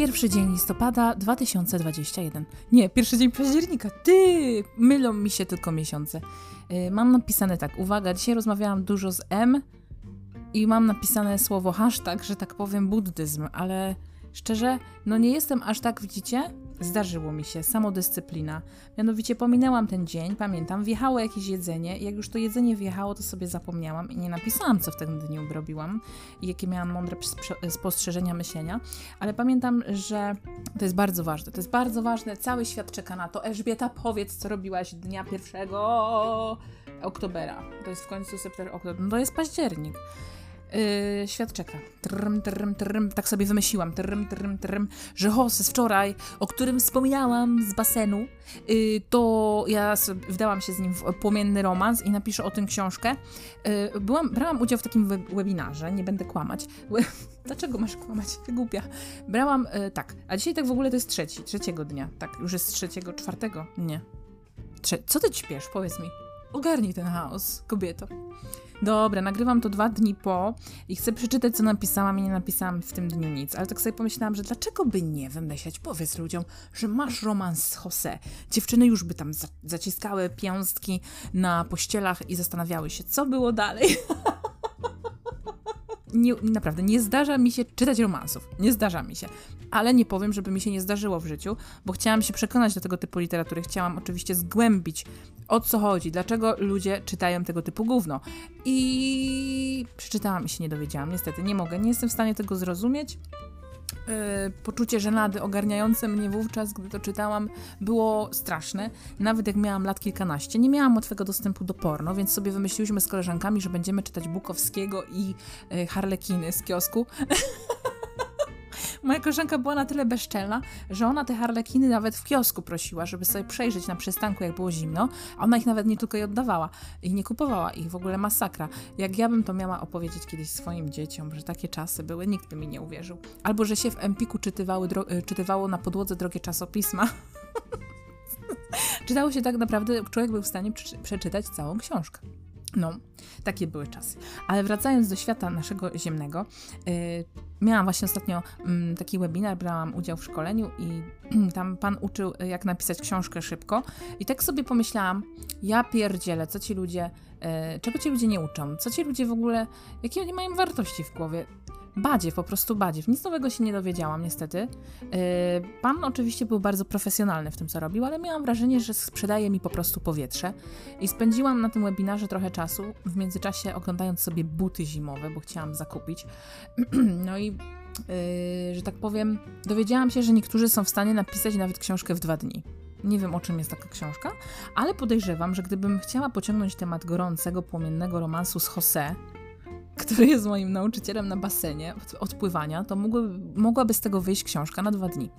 Pierwszy dzień listopada 2021. Nie, pierwszy dzień października. Ty! Mylą mi się tylko miesiące. Yy, mam napisane tak, uwaga, dzisiaj rozmawiałam dużo z M i mam napisane słowo hashtag, że tak powiem, buddyzm, ale szczerze, no nie jestem aż tak, widzicie? Zdarzyło mi się, samodyscyplina. Mianowicie pominęłam ten dzień, pamiętam, wjechało jakieś jedzenie jak już to jedzenie wjechało, to sobie zapomniałam i nie napisałam, co w tym dniu robiłam i jakie miałam mądre spostrzeżenia, myślenia, ale pamiętam, że to jest bardzo ważne, to jest bardzo ważne, cały świat czeka na to. Elżbieta, powiedz, co robiłaś dnia pierwszego oktobera. To jest w końcu september, oktober, no to jest październik. Yy, świat czeka. Trrm, trrm, trrm. Tak sobie wymyśliłam, trrm, trrm, trrm, że Hos z wczoraj, o którym wspominałam z basenu, yy, to ja wdałam się z nim w płomienny romans i napiszę o tym książkę. Yy, byłam, brałam udział w takim webinarze, nie będę kłamać. Dlaczego masz kłamać? Ty głupia. Brałam, yy, tak, a dzisiaj tak w ogóle to jest trzeci, trzeciego dnia. Tak, już jest trzeciego, czwartego? Nie. Trze Co ty śpiesz? Powiedz mi. Ogarnij ten chaos, kobieto. Dobra, nagrywam to dwa dni po i chcę przeczytać, co napisałam i nie napisałam w tym dniu nic. Ale tak sobie pomyślałam, że dlaczego by nie wymyśleć? Powiedz ludziom, że masz romans z Jose. Dziewczyny już by tam zaciskały piąstki na pościelach i zastanawiały się, co było dalej. nie, naprawdę, nie zdarza mi się czytać romansów. Nie zdarza mi się. Ale nie powiem, żeby mi się nie zdarzyło w życiu, bo chciałam się przekonać do tego typu literatury. Chciałam oczywiście zgłębić, o co chodzi, dlaczego ludzie czytają tego typu gówno. I przeczytałam i się nie dowiedziałam. Niestety, nie mogę, nie jestem w stanie tego zrozumieć. Yy, poczucie żenady ogarniające mnie wówczas, gdy to czytałam, było straszne. Nawet jak miałam lat kilkanaście, nie miałam łatwego dostępu do porno, więc sobie wymyśliłyśmy z koleżankami, że będziemy czytać Bukowskiego i yy, Harlekiny z kiosku. Moja koleżanka była na tyle bezczelna, że ona te harlekiny nawet w kiosku prosiła, żeby sobie przejrzeć na przystanku, jak było zimno, a ona ich nawet nie tylko jej oddawała i nie kupowała ich, w ogóle masakra. Jak ja bym to miała opowiedzieć kiedyś swoim dzieciom, że takie czasy były, nikt by mi nie uwierzył. Albo, że się w Empiku czytywały, y, czytywało na podłodze drogie czasopisma. Czytało się tak naprawdę, człowiek był w stanie przeczytać całą książkę. No, takie były czasy. Ale wracając do świata naszego ziemnego, yy, miałam właśnie ostatnio yy, taki webinar, brałam udział w szkoleniu i yy, tam pan uczył, jak napisać książkę szybko. I tak sobie pomyślałam, ja pierdzielę, co ci ludzie, y, czego ci ludzie nie uczą, co ci ludzie w ogóle, jakie oni mają wartości w głowie badziew, po prostu badziew. Nic nowego się nie dowiedziałam, niestety. Yy, pan oczywiście był bardzo profesjonalny w tym, co robił, ale miałam wrażenie, że sprzedaje mi po prostu powietrze. I spędziłam na tym webinarze trochę czasu, w międzyczasie oglądając sobie buty zimowe, bo chciałam zakupić. no i, yy, że tak powiem, dowiedziałam się, że niektórzy są w stanie napisać nawet książkę w dwa dni. Nie wiem, o czym jest taka książka, ale podejrzewam, że gdybym chciała pociągnąć temat gorącego, płomiennego romansu z Jose, który jest moim nauczycielem na basenie odpływania, to mogłaby, mogłaby z tego wyjść książka na dwa dni.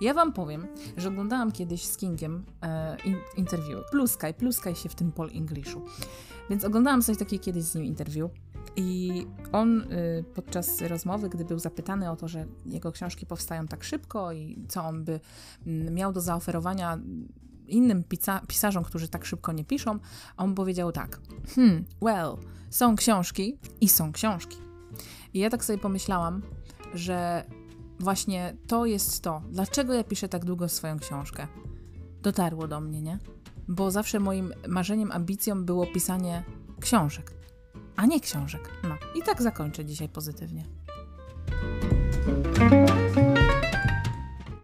Ja wam powiem, że oglądałam kiedyś z Kingiem e, interview. Pluskaj, pluskaj się w tym Paul Englishu. Więc oglądałam coś takiego kiedyś z nim interview. I on y, podczas rozmowy, gdy był zapytany o to, że jego książki powstają tak szybko i co on by mm, miał do zaoferowania innym pisa pisarzom, którzy tak szybko nie piszą, on powiedział tak: Hmm, well, są książki i są książki. I ja tak sobie pomyślałam, że właśnie to jest to, dlaczego ja piszę tak długo swoją książkę. Dotarło do mnie, nie? Bo zawsze moim marzeniem, ambicją było pisanie książek, a nie książek. No i tak zakończę dzisiaj pozytywnie.